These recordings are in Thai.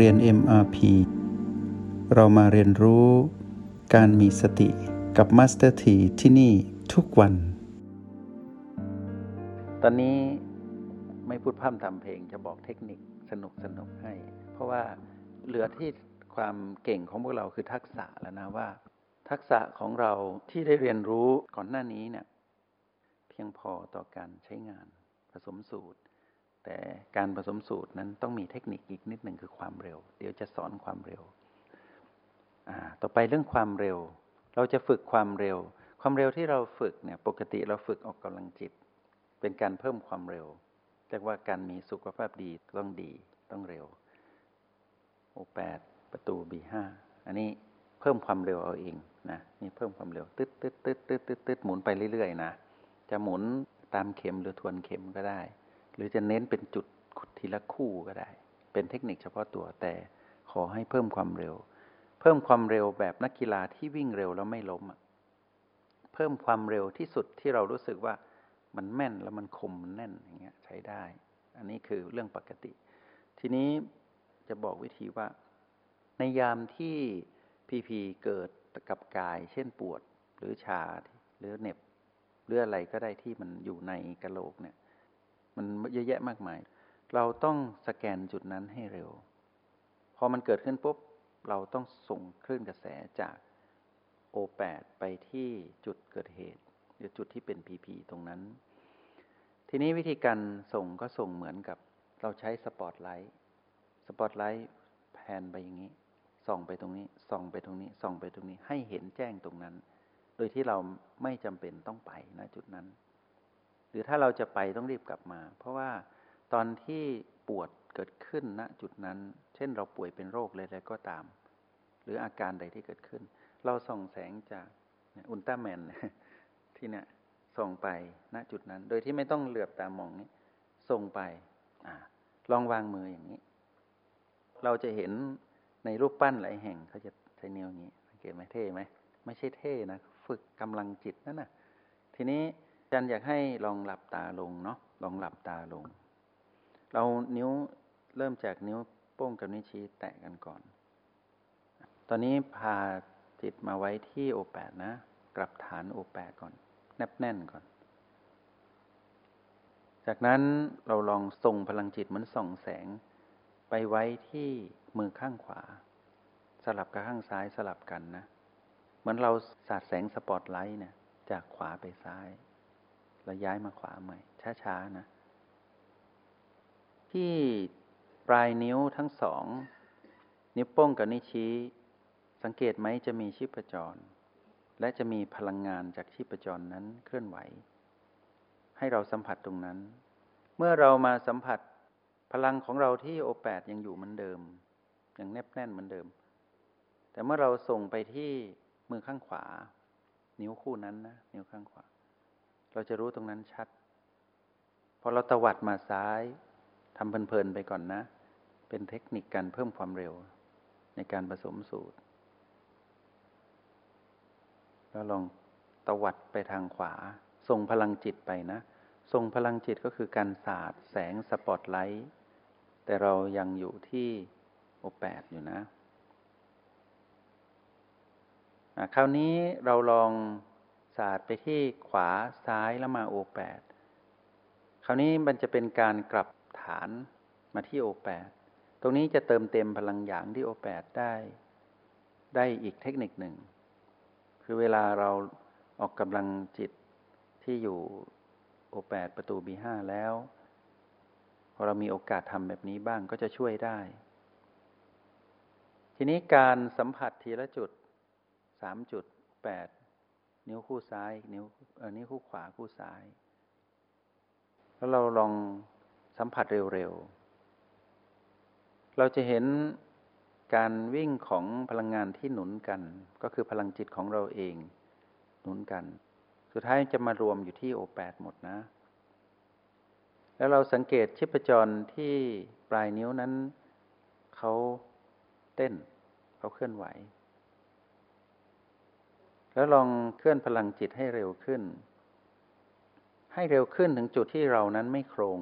เรียน MRP เรามาเรียนรู้การมีสติกับ Master T ที่ที่นี่ทุกวัน ตอนนี้ไม่พูดพร่ำทำเพลงจะบอกเทคนิคสนุกสนุกให้ เพราะว่าเหลือที่ความเก่งของพวกเราคือทักษะแล้วนะว่า ทักษะของเราที่ได้เรียนรู้ก่อนหน้านี้เนี่ยเพียงพอต่อการใช้งานผสมสูตร แต่การผสมสูตรนั้นต้องมีเทคนิคอีกนิดหนึ่งคือความเร็ว เดี๋ยวจะสอนความเร็ว ต่อไปเรื่องความเร็ว เราจะฝึกความเร็ว ความเร็วที่เราฝึกเนี่ยปกติเราฝึกออกกำลังจิต เป็นการเพิ่มความเร็วเรียกว่าการมีสุขภาพดีต้องดีต้องเร็วโอแปดประตูบีห้าอันนี้เพิ่มความเร็วเอาเองนะนี่เพิ่มความเร็วตึ๊ดตึ๊ดตึ๊ดตึ๊ดตึ๊ดตึ๊ดหมุนไปเรื่อยๆนะจะหมุนตามเข็มหรือทวนเข็มก็ได้ หรือจะเน้นเป็นจุดทีละคู่ก็ได้ เป็นเทคนิคเฉพาะตัวแต่ขอให้เพิ่มความเร็ว เพิ่มความเร็วแบบนักกีฬาที่วิ่งเร็วแล้วไม่ล้มเพิ่มความเร็วที่สุดที่เรารู้สึกว่ามันแม่นแล้วมันคมมันแน่นอย่างเงี้ยใช้ได้ อันนี้คือเรื่องปกติ ทีนี้จะบอกวิธีว่า ในยามที่พีพีเกิดกับกาย เช่นปวดหรือชาหรือเหน็บหรืออะไรก็ได้ที่มันอยู่ในกระโหลกเนี่ย มันเยอะแยะมากมาย เราต้องสแกนจุดนั้นให้เร็ว พอมันเกิดขึ้นปุ๊บ เราต้องส่งคลื่นกระแสจากโอแปดไปที่จุดเกิดเหตุ หรือจุดที่เป็นพีพีตรงนั้น ทีนี้วิธีการส่งก็ส่งเหมือนกับเราใช้สปอตไลท์สปอตไลท์แพนไปอย่างนี้ ส่องไปตรงนี้ ส่องไปตรงนี้ ส่องไปตรงนี้ ให้เห็นแจ้งตรงนั้น โดยที่เราไม่จำเป็นต้องไปณจุดนั้น รือถ้าเราจะไปต้องรีบกลับมา เพราะว่าตอนที่ปวดเกิดขึ้นณจุดนั้น เช่นเราป่วยเป็นโรคอะไรก็ตาม หรืออาการใดที่เกิดขึ้น เราส่องแสงจากอุลตร้าแมนที่เนี่ยส่องไปณจุดนั้น โดยที่ไม่ต้องเหลือบตามองนี้ส่งไปอลองวางมืออย่างนี้ เราจะเห็นในรูปปั้นหลายแห่งเขาจะใช้นิ้วนี้สังเกตไหมเท่ไหมไม่ใช่เท่นะฝึกกำลังจิตนั่นนะทีนี้ จารย์อยากให้ลองหลับตาลงเนาะลองหลับตาลง เรานิ้วเริ่มจากนิ้วโป้งกับนิ้วชี้แตะกันก่อน ตอนนี้พาจิตมาไว้ที่โอแปดนะ กลับฐานโอแปดก่อน แนบแน่นก่อน จากนั้นเราลองส่งพลังจิตเหมือนส่องแสง ไปไว้ที่มือข้างขวา สลับกับข้างซ้ายสลับกันนะ เหมือนเราสาดแสงสปอตไลท์เนี่ยจากขวาไปซ้าย แล้วย้ายมาขวาใหม่ ช้าๆนะ ที่ปลายนิ้วทั้งสอง นิ้วโป้งกับนิ้วชี้ สังเกตไหมจะมีชีพจร และจะมีพลังงานจากชีพจรนั้นเคลื่อนไหว ให้เราสัมผัสตรงนั้น เมื่อเรามาสัมผัสพลังของเราที่โอแปดยังอยู่เหมือนเดิม ยังแนบแน่นเหมือนเดิม แต่เมื่อเราส่งไปที่มือข้างขวา นิ้วคู่นั้นนะนิ้วข้างขวา เราจะรู้ตรงนั้นชัดพอเราตวัดมาซ้ายทำเพลินๆไปก่อนนะ เป็นเทคนิคการเพิ่มความเร็วในการผสมสูตร แล้วลองตวัดไปทางขวา ส่งพลังจิตไปนะ ส่งพลังจิตก็คือการสาดแสงสปอตไลท์แต่เรายังอยู่ที่โอแปดอยู่นะคราวนี้เราลอง สาดไปที่ขวาซ้ายแล้วมาโอแปดคราวนี้มันจะเป็นการกลับฐานมาที่โอแปดตรงนี้จะเติมเต็มพลังหยางที่โอแปดได้ ได้อีกเทคนิคหนึ่ง คือเวลาเราออกกำลังจิตที่อยู่โอแปดประตูบีห้าแล้วพอเรามีโอกาสทำแบบนี้บ้างก็จะช่วยได้ ทีนี้การสัมผัสทีละจุดสามจุดแปด นิ้วคู่ซ้ายนิ้วเออนิ้วคู่ขวาคู่ซ้าย แล้วเราลองสัมผัสเร็วๆ เราจะเห็นการวิ่งของพลังงานที่หนุนกัน ก็คือพลังจิตของเราเองหนุนกัน สุดท้ายจะมารวมอยู่ที่โอแปดหมดนะ แล้วเราสังเกตชิปจรที่ปลายนิ้วนั้น เขาเต้น เขาเคลื่อนไหว แล้วลองเคลื่อนพลังจิตให้เร็วขึ้น ให้เร็วขึ้นถึงจุดที่เรานั้นไม่โครง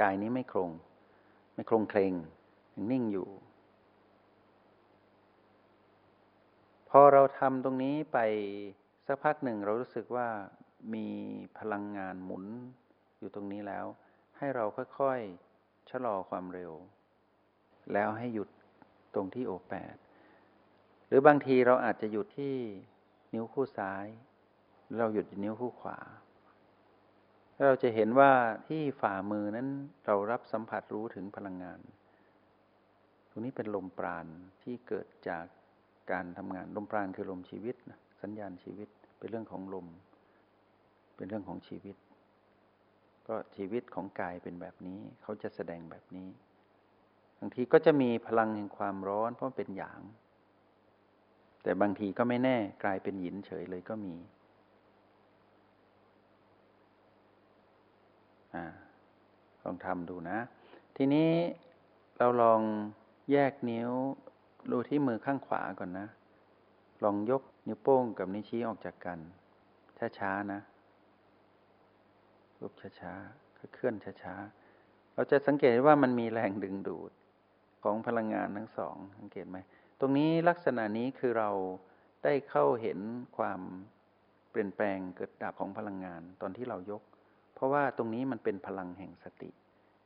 กายนี้ไม่โครง ไม่โครงเคลงยังนิ่งอยู่ พอเราทำตรงนี้ไปสักพักหนึ่งเรารู้สึกว่ามีพลังงานหมุนอยู่ตรงนี้แล้ว ให้เราค่อยๆชะลอความเร็ว แล้วให้หยุดตรงที่โอแปดหรือบางทีเราอาจจะหยุดที่ นิ้วคู่ซ้าย เราหยุดนิ้วคู่ขวา เราจะเห็นว่าที่ฝ่ามือนั้นเรารับสัมผัสรู้ถึงพลังงาน ตรงนี้เป็นลมปราณที่เกิดจากการทำงานลมปราณคือลมชีวิตนะสัญญาณชีวิตเป็นเรื่องของลม เป็นเรื่องของชีวิต ก็ชีวิตของกายเป็นแบบนี้ เขาจะแสดงแบบนี้บางทีก็จะมีพลังแห่งความร้อนเพราะเป็นหยาง แต่บางทีก็ไม่แน่กลายเป็นหยินเฉยเลยก็มีอลองทำดูนะ ทีนี้เราลองแยกนิ้วดูที่มือข้างขวาก่อนนะ ลองยกนิ้วโป้งกับนิ้วชี้ออกจากกัน ช้าๆนะยกช้าๆเคลื่อนช้าๆเราจะสังเกตว่ามันมีแรงดึงดูดของพลังงานทั้งสอง สังเกตไหม ตรงนี้ลักษณะนี้คือเราได้เข้าเห็นความเปลี่ยนแปลงเกิดดับของพลังงานตอนที่เรายก เพราะว่าตรงนี้มันเป็นพลังแห่งสติ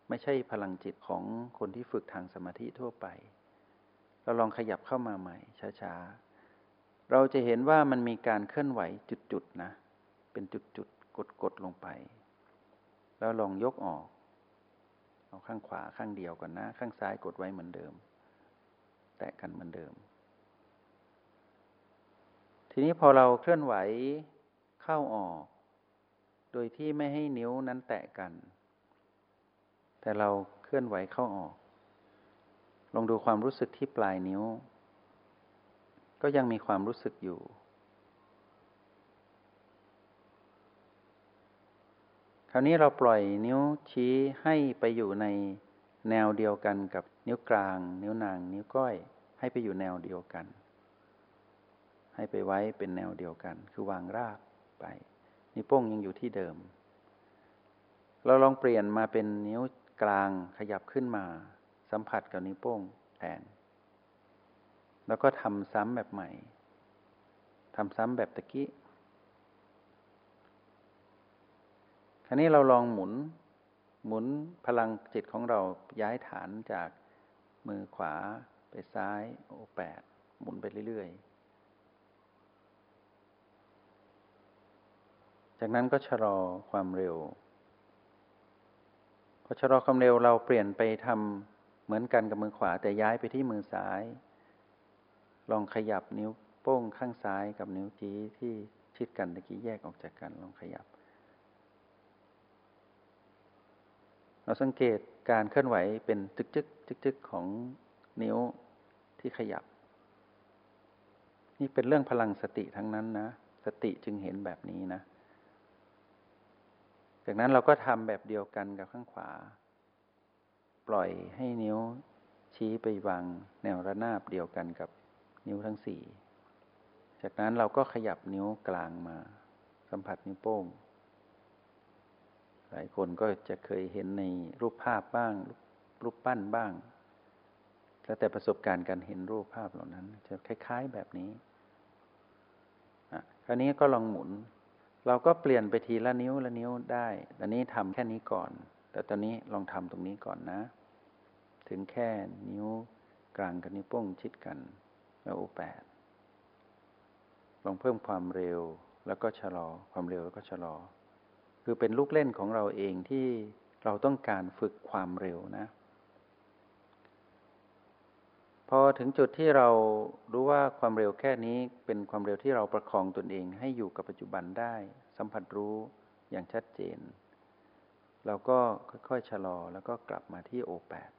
ไม่ใช่พลังจิตของคนที่ฝึกทางสมาธิทั่วไป เราลองขยับเข้ามาใหม่ช้าๆ เราจะเห็นว่ามันมีการเคลื่อนไหวจุดๆนะ เป็นจุดๆกดๆลงไป แล้วลองยกออก เอาข้างขวาข้างเดียวก่อนนะ ข้างซ้ายกดไว้เหมือนเดิม แตะกันเหมือนเดิม ทีนี้พอเราเคลื่อนไหวเข้าออก โดยที่ไม่ให้นิ้วนั้นแตะกัน แต่เราเคลื่อนไหวเข้าออก ลองดูความรู้สึกที่ปลายนิ้ว ก็ยังมีความรู้สึกอยู่คราวนี้เราปล่อยนิ้วชี้ให้ไปอยู่ในแนวเดียวกันกับ นิ้วกลาง นิ้วนาง นิ้วก้อย ให้ไปอยู่แนวเดียวกัน ให้ไปไว้เป็นแนวเดียวกัน คือวางราบไปนิ้วโป้งยังอยู่ที่เดิม เราลองเปลี่ยนมาเป็นนิ้วกลางขยับขึ้นมา สัมผัสกับนิ้วโป้งแทน แล้วก็ทำซ้ำแบบใหม่ทำซ้ำแบบตะกี้คราวนี้เราลองหมุน หมุนพลังจิตของเราย้ายฐานจาก มือขวาไปซ้ายโอแปดหมุนไปเรื่อยๆ จากนั้นก็ชะลอความเร็ว พอชะลอความเร็วเราเปลี่ยนไปทำเหมือนกันกับมือขวาแต่ย้ายไปที่มือซ้าย ลองขยับนิ้วโป้งข้างซ้ายกับนิ้วชี้ที่ชิดกันตะกี้แยกออกจากกันลองขยับ เราสังเกตการเคลื่อนไหวเป็นจึกจึกจึกจึกของนิ้วที่ขยับ นี่เป็นเรื่องพลังสติทั้งนั้นนะ สติจึงเห็นแบบนี้นะ จากนั้นเราก็ทำแบบเดียวกันกับข้างขวา ปล่อยให้นิ้วชี้ไปวางแนวระนาบเดียวกันกับนิ้วทั้งสี่ จากนั้นเราก็ขยับนิ้วกลางมา สัมผัสนิ้วโป้ง หลายคนก็จะเคยเห็นในรูปภาพบ้าง รูปปั้นบ้าง แล้วแต่ประสบการณ์การเห็นรูปภาพเหล่านั้น จะคล้าย ๆแบบนี้คราวนี้ก็ลองหมุน เราก็เปลี่ยนไปทีละนิ้วละนิ้วได้อันนี้ทำแค่นี้ก่อน แต่ตอนนี้ลองทำตรงนี้ก่อนนะ ถึงแค่นิ้วกลางกับนิ้วโป้งชิดกัน แล้วโอแปดลองเพิ่มความเร็วแล้วก็ชะลอ ความเร็วแล้วก็ชะลอ คือเป็นลูกเล่นของเราเองที่เราต้องการฝึกความเร็วนะ พอถึงจุดที่เรารู้ว่าความเร็วแค่นี้เป็นความเร็วที่เราประคองตนเองให้อยู่กับปัจจุบันได้ สัมผัสรู้อย่างชัดเจน เราก็ค่อยๆชะลอแล้วก็กลับมาที่โอแปด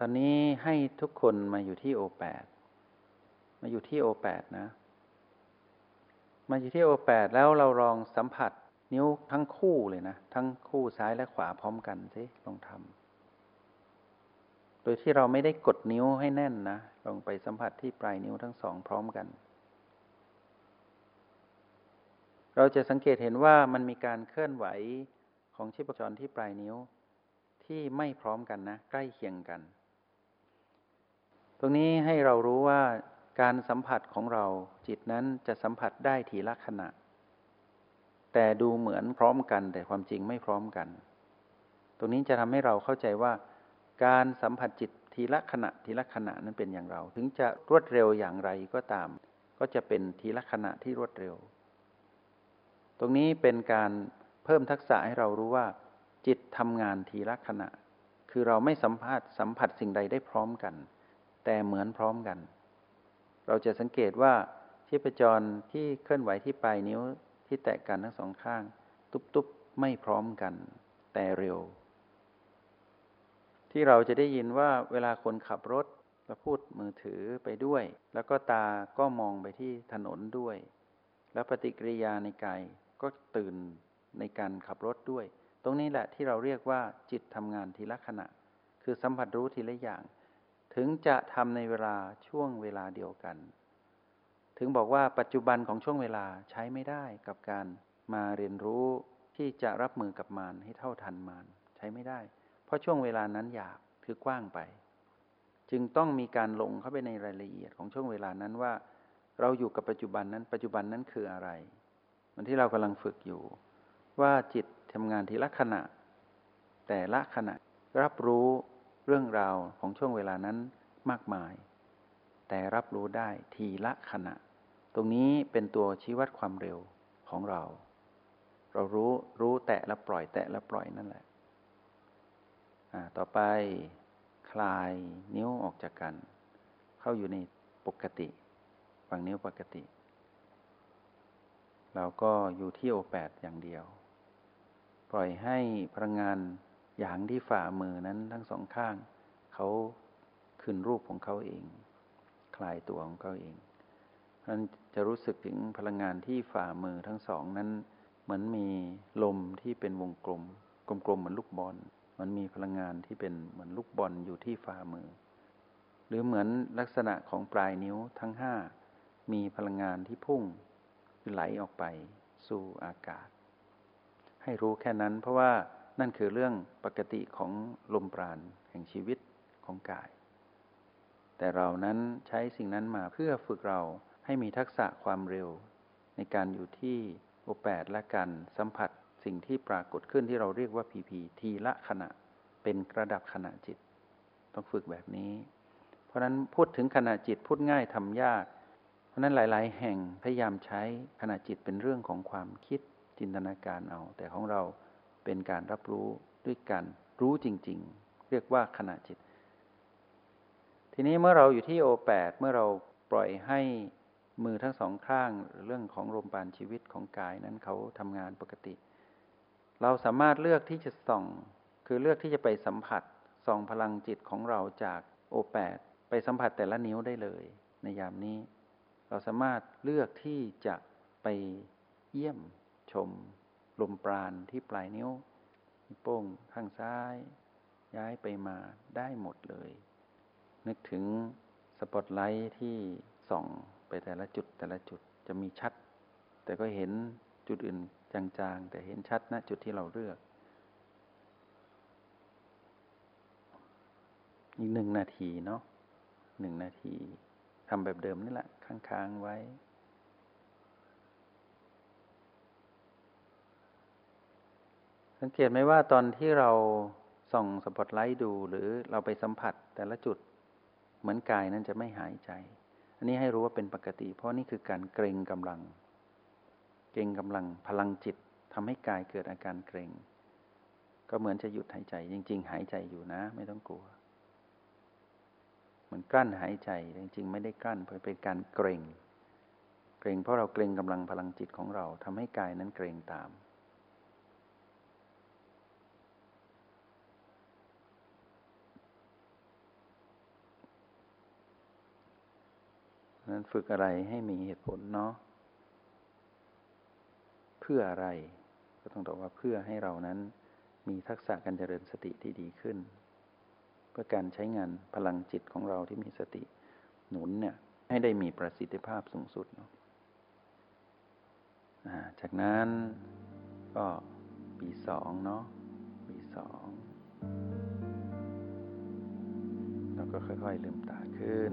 ตอนนี้ให้ทุกคนมาอยู่ที่โอแปดมาอยู่ที่โอแปดนะ มาอยู่ที่โอแปดแล้วเราลองสัมผัสนิ้วทั้งคู่เลยนะ ทั้งคู่ซ้ายและขวาพร้อมกันสิลองทำโดยที่เราไม่ได้กดนิ้วให้แน่นนะลองไปสัมผัสที่ปลายนิ้วทั้งสองพร้อมกัน เราจะสังเกตเห็นว่ามันมีการเคลื่อนไหวของชีพจรที่ปลายนิ้วที่ไม่พร้อมกันนะ ใกล้เคียงกัน ตรงนี้ให้เรารู้ว่า การสัมผัสของเราจิตนั้นจะสัมผัสได้ทีละขณะ แต่ดูเหมือนพร้อมกันแต่ความจริงไม่พร้อมกัน ตรงนี้จะทำให้เราเข้าใจว่า การสัมผัสจิตทีละขณะทีละขณะนั้นเป็นอย่างเรา ถึงจะรวดเร็วอย่างไรก็ตาม ก็จะเป็นทีละขณะที่รวดเร็ว ตรงนี้เป็นการเพิ่มทักษะให้เรารู้ว่า จิตทำงานทีละขณะ คือเราไม่สัมผัสสัมผัสสิ่งใดได้พร้อมกัน แต่เหมือนพร้อมกัน เราจะสังเกตว่าชีพจรที่เคลื่อนไหวที่ปลายนิ้วที่แตะกันทั้งสองข้าง ตุบๆไม่พร้อมกัน แต่เร็ว ที่เราจะได้ยินว่าเวลาคนขับรถแล้วพูดมือถือไปด้วย แล้วก็ตาก็มองไปที่ถนนด้วย แล้วปฏิกิริยาในกายก็ตื่นในการขับรถด้วย ตรงนี้แหละที่เราเรียกว่าจิตทำงานทีละขณะ คือสัมผัสรู้ทีละอย่าง ถึงจะทำในเวลาช่วงเวลาเดียวกัน ถึงบอกว่าปัจจุบันของช่วงเวลาใช้ไม่ได้กับการมาเรียนรู้ที่จะรับมือกับมารให้เท่าทันมารใช้ไม่ได้ เพราะช่วงเวลานั้นหยาบคือกว้างไป จึงต้องมีการลงเข้าไปในรายละเอียดของช่วงเวลานั้นว่า เราอยู่กับปัจจุบันนั้น ปัจจุบันนั้นคืออะไรมันที่เรากำลังฝึกอยู่ ว่าจิตทำงานทีละขณะ แต่ละขณะรับรู้ เรื่องราวของช่วงเวลานั้นมากมาย แต่รับรู้ได้ทีละขณะ ตรงนี้เป็นตัวชี้วัดความเร็วของเรา เรารู้รู้แตะแล้วปล่อยแตะแล้วปล่อยนั่นแหละต่อไปคลายนิ้วออกจากกัน เข้าอยู่ในปกติฝังนิ้วปกติ เราก็อยู่ที่โอแปดอย่างเดียว ปล่อยให้พลังงาน อย่างที่ฝ่ามือนั้นทั้งสองข้าง เขาขึ้นรูปของเขาเอง คลายตัวของเขาเองนั้นจะรู้สึกถึงพลังงานที่ฝ่ามือทั้งสองนั้น เหมือนมีลมที่เป็นวงกลม กลมๆเหมือนลูกบอล มันมีพลังงานที่เป็นเหมือนลูกบอลอยู่ที่ฝ่ามือ หรือเหมือนลักษณะของปลายนิ้วทั้งห้ามีพลังงานที่พุ่งไหลออกไปสู่อากาศ ให้รู้แค่นั้นเพราะว่า นั่นคือเรื่องปกติของลมปราณแห่งชีวิตของกาย แต่เรานั้นใช้สิ่งนั้นมาเพื่อฝึกเราให้มีทักษะความเร็ว ในการอยู่ที่โอแปดและการสัมผัสสิ่งที่ปรากฏขึ้นที่เราเรียกว่าพีพีทีละขณะเป็นระดับขณะจิต ต้องฝึกแบบนี้ เพราะนั้นพูดถึงขณะจิตพูดง่ายทำยาก เพราะนั้นหลาย ๆ แห่งพยายามใช้ขณะจิตเป็นเรื่องของความคิดจินตนาการเอา แต่ของเรา เป็นการรับรู้ด้วยกันรู้จริง ๆ เรียกว่าขณะจิต ทีนี้เมื่อเราอยู่ที่โอแปดเมื่อเราปล่อยให้มือทั้งสองข้างเรื่องของลมปานชีวิตของกายนั้นเขาทำงานปกติ เราสามารถเลือกที่จะส่อง คือเลือกที่จะไปสัมผัสส่องพลังจิตของเราจากโอแปดไปสัมผัสแต่ละนิ้วได้เลย ในยามนี้ เราสามารถเลือกที่จะไปเยี่ยมชม ลมปราณที่ปลายนิ้วโป้งข้างซ้าย ย้ายไปมาได้หมดเลย นึกถึงสปอตไลท์ที่ส่องไปแต่ละจุดแต่ละจุดจะมีชัด แต่ก็เห็นจุดอื่นจางๆ แต่เห็นชัดณนะจุดที่เราเลือก อีกหนึ่งนาทีเนาะหนึ่งนาทีทำแบบเดิมนี่แหละ ค้างๆไว้ สังเกตไหมว่าตอนที่เราส่องสปอตไลท์ดูหรือเราไปสัมผัสแต่ละจุดเหมือนกายนั้นจะไม่หายใจ อันนี้ให้รู้ว่าเป็นปกติ เพราะนี่คือการเกรงกำลัง เกรงกำลังพลังจิตทำให้กายเกิดอาการเกรงก็เหมือนจะหยุดหายใจ จริง ๆ หายใจอยู่นะ ไม่ต้องกลัว มันกลั้นหายใจจริง ๆ ไม่ได้กลั้นเพราะเป็นการเกรงเกรงเพราะเราเกรงกำลังพลังจิตของเราทำให้กายนั้นเกรงตาม นั้นฝึกอะไรให้มีเหตุผลเนาะเพื่ออะไรก็ต้องตอบว่าเพื่อให้เรานั้นมีทักษะการเจริญสติที่ดีขึ้น เพื่อการใช้งานพลังจิตของเราที่มีสติหนุนเนี่ยให้ได้มีประสิทธิภาพสูงสุดเนาะจากนั้นก็ปีสองเนาะปีสองแล้วก็ค่อยๆลืมตาขึ้น